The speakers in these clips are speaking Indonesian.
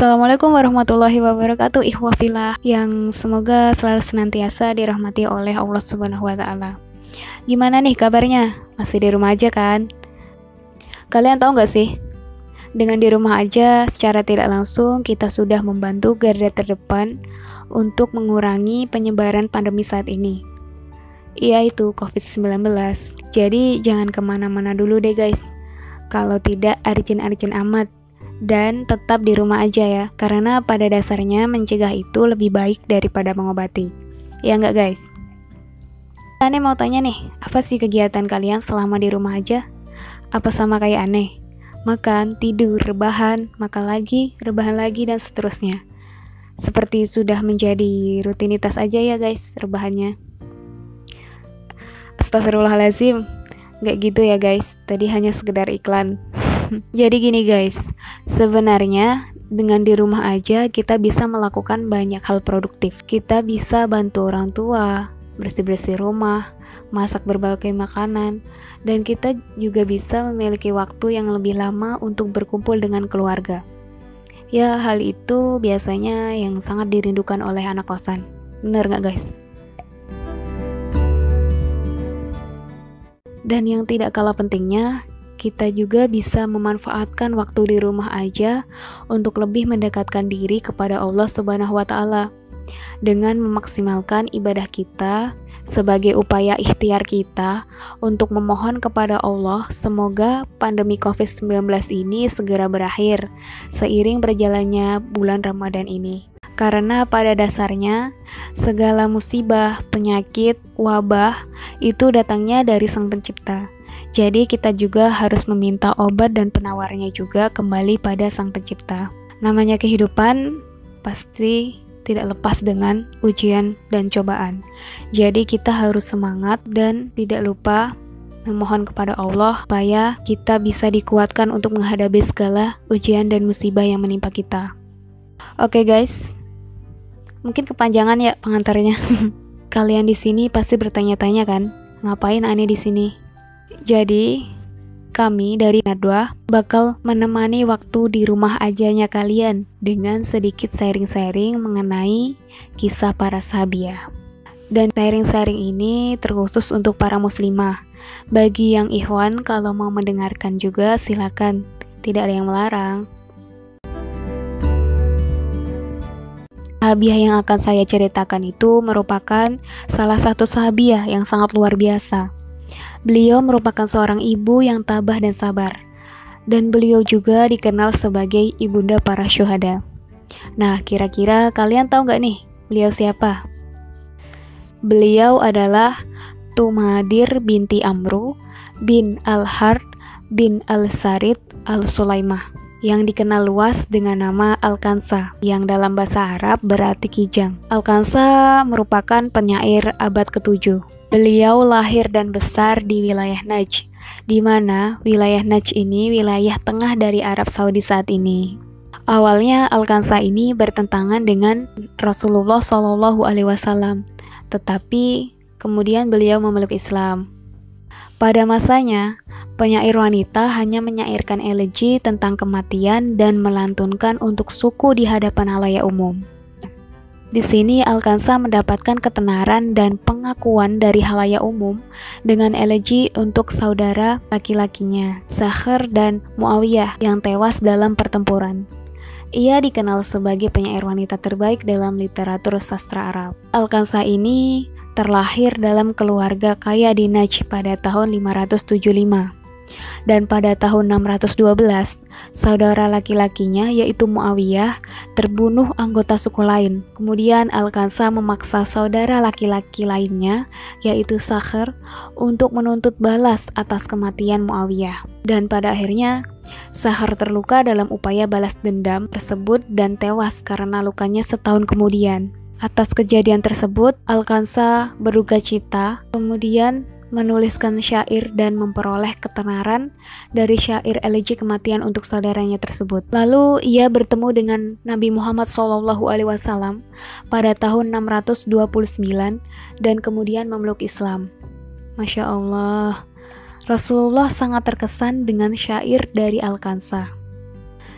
Assalamualaikum warahmatullahi wabarakatuh Ikhwafillah yang semoga selalu senantiasa dirahmati oleh Allah subhanahu wa ta'ala Gimana nih kabarnya? Masih di rumah aja kan? Kalian tahu gak sih? Dengan di rumah aja secara tidak langsung kita sudah membantu garda terdepan untuk mengurangi penyebaran pandemi saat ini yaitu COVID-19 Jadi jangan ke mana-mana dulu deh guys Kalau tidak urgent-urgent amat dan tetap di rumah aja ya karena pada dasarnya mencegah itu lebih baik daripada mengobati ya enggak guys Aneh mau tanya nih, apa sih kegiatan kalian selama di rumah aja? Apa sama kayak aneh? Makan, tidur, rebahan, makan lagi, rebahan lagi, dan seterusnya. Seperti sudah menjadi rutinitas aja ya guys, rebahannya. Astagfirullahaladzim, gak gitu ya guys, tadi hanya sekedar iklan. Jadi gini guys, sebenarnya dengan di rumah aja kita bisa melakukan banyak hal produktif. Kita bisa bantu orang tua, bersih-bersih rumah, masak berbagai makanan, dan kita juga bisa memiliki waktu yang lebih lama untuk berkumpul dengan keluarga. Ya, hal itu biasanya yang sangat dirindukan oleh anak kosan. Bener nggak guys? Dan yang tidak kalah pentingnya, kita juga bisa memanfaatkan waktu di rumah aja untuk lebih mendekatkan diri kepada Allah Subhanahu wa taala dengan memaksimalkan ibadah kita sebagai upaya ikhtiar kita untuk memohon kepada Allah semoga pandemi COVID-19 ini segera berakhir seiring berjalannya bulan Ramadan ini. Karena pada dasarnya segala musibah, penyakit, wabah itu datangnya dari Sang Pencipta. Jadi kita juga harus meminta obat dan penawarnya juga kembali pada Sang Pencipta. Namanya kehidupan pasti tidak lepas dengan ujian dan cobaan. Jadi kita harus semangat dan tidak lupa memohon kepada Allah supaya kita bisa dikuatkan untuk menghadapi segala ujian dan musibah yang menimpa kita. Oke okay guys, mungkin kepanjangan ya pengantarnya. Kalian di sini pasti bertanya-tanya kan, ngapain aneh di sini? Jadi, kami dari Nadwa bakal menemani waktu di rumah ajanya kalian dengan sedikit sharing-sharing mengenai kisah para sahabiah. Dan sharing-sharing ini terkhusus untuk para muslimah. Bagi yang ikhwan kalau mau mendengarkan juga silakan, tidak ada yang melarang. Sahabiah yang akan saya ceritakan itu merupakan salah satu sahabiah yang sangat luar biasa Beliau merupakan seorang ibu yang tabah dan sabar, dan beliau juga dikenal sebagai ibunda para syuhada. Nah, kira-kira kalian tahu nggak nih beliau siapa? Beliau adalah Tumadir binti Amru bin Al-Hard bin Al-Sarid Al-Sulaimah yang dikenal luas dengan nama Al-Kansa yang dalam bahasa Arab berarti kijang. Al-Kansa merupakan penyair abad ke-7 Beliau lahir dan besar di wilayah Najd, di mana wilayah Najd ini wilayah tengah dari Arab Saudi saat ini. Awalnya Al-Kansa ini bertentangan dengan Rasulullah Wasallam, tetapi kemudian beliau memeluk Islam. Pada masanya, penyair wanita hanya menyairkan elegi tentang kematian dan melantunkan untuk suku di hadapan halayak umum. Di sini Alkansa mendapatkan ketenaran dan pengakuan dari halayak umum dengan elegi untuk saudara laki-lakinya, Sakhr dan Muawiyah yang tewas dalam pertempuran. Ia dikenal sebagai penyair wanita terbaik dalam literatur sastra Arab. Alkansa ini terlahir dalam keluarga kaya di Najd pada tahun 575 dan pada tahun 612 saudara laki-lakinya yaitu Muawiyah terbunuh anggota suku lain. Kemudian Al-Kansa memaksa saudara laki-laki lainnya yaitu Sakhr untuk menuntut balas atas kematian Muawiyah. Dan pada akhirnya Sakhr terluka dalam upaya balas dendam tersebut dan tewas karena lukanya setahun kemudian. Atas kejadian tersebut, Al-Kansa berduka cita, kemudian menuliskan syair dan memperoleh ketenaran dari syair elegi kematian untuk saudaranya tersebut. Lalu ia bertemu dengan Nabi Muhammad SAW pada tahun 629 dan kemudian memeluk Islam. Masya Allah, Rasulullah sangat terkesan dengan syair dari Al-Kansa.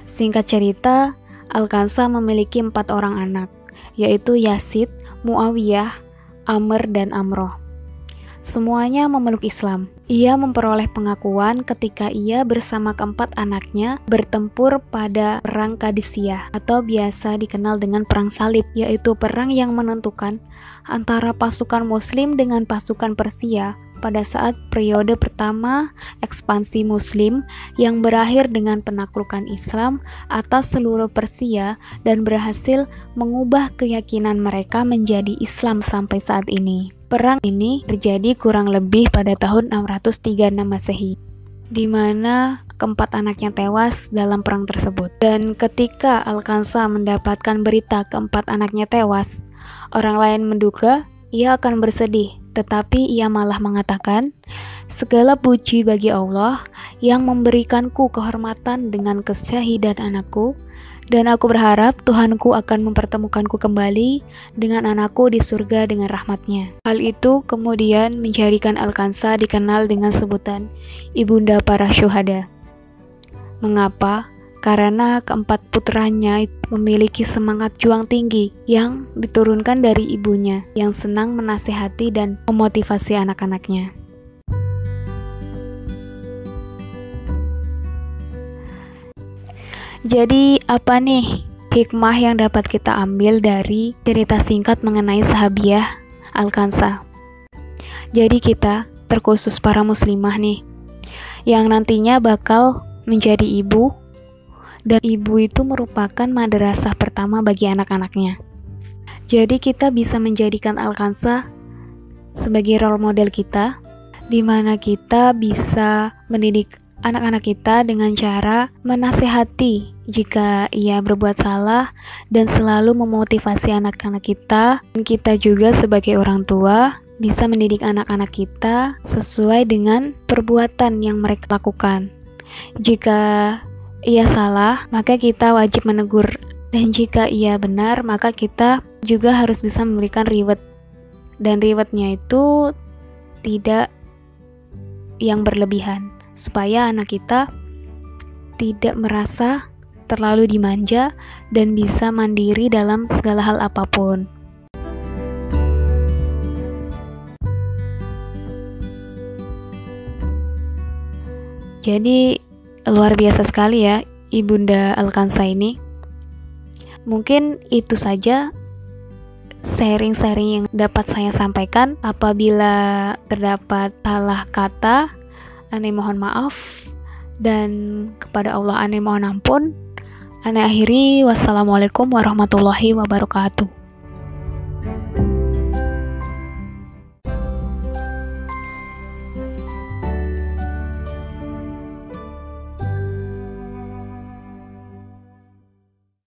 Singkat cerita, Al-Kansa memiliki empat orang anak, yaitu Yazid, Muawiyah, Amr, dan Amroh. Semuanya memeluk Islam. Ia memperoleh pengakuan ketika ia bersama keempat anaknya bertempur pada Perang Kadisiyah atau biasa dikenal dengan Perang Salib, yaitu perang yang menentukan antara pasukan Muslim dengan pasukan Persia pada saat periode pertama ekspansi Muslim yang berakhir dengan penaklukan Islam atas seluruh Persia dan berhasil mengubah keyakinan mereka menjadi Islam sampai saat ini. Perang ini terjadi kurang lebih pada tahun 636 Masehi, di mana keempat anaknya tewas dalam perang tersebut. Dan ketika Al-Kansa mendapatkan berita keempat anaknya tewas, orang lain menduga ia akan bersedih tetapi ia malah mengatakan, "Segala puji bagi Allah yang memberikanku kehormatan dengan kesyahidan anakku, dan aku berharap Tuhanku akan mempertemukanku kembali dengan anakku di surga dengan rahmatnya." Hal itu kemudian menjadikan Al-Kansa dikenal dengan sebutan Ibunda para Syuhada. Mengapa? Karena keempat putranya memiliki semangat juang tinggi yang diturunkan dari ibunya yang senang menasehati dan memotivasi anak-anaknya. Jadi apa nih hikmah yang dapat kita ambil dari cerita singkat mengenai sahabiah Al-Kansa? Jadi kita, terkhusus para muslimah nih, yang nantinya bakal menjadi ibu dan ibu itu merupakan madrasah pertama bagi anak-anaknya. Jadi kita bisa menjadikan Alkansa sebagai role model kita, di mana kita bisa mendidik anak-anak kita dengan cara menasehati jika ia berbuat salah dan selalu memotivasi anak-anak kita. Dan kita juga sebagai orang tua bisa mendidik anak-anak kita sesuai dengan perbuatan yang mereka lakukan. Jika ia salah, maka kita wajib menegur. Dan jika ia benar, maka kita juga harus bisa memberikan reward. Dan rewardnya itu tidak yang berlebihan, supaya anak kita tidak merasa terlalu dimanja dan bisa mandiri dalam segala hal apa pun. Jadi luar biasa sekali ya Ibunda Alkansa ini. Mungkin itu saja sharing-sharing yang dapat saya sampaikan. Apabila terdapat salah kata, aneh mohon maaf dan kepada Allah aneh mohon ampun. Aneh akhiri wassalamualaikum warahmatullahi wabarakatuh.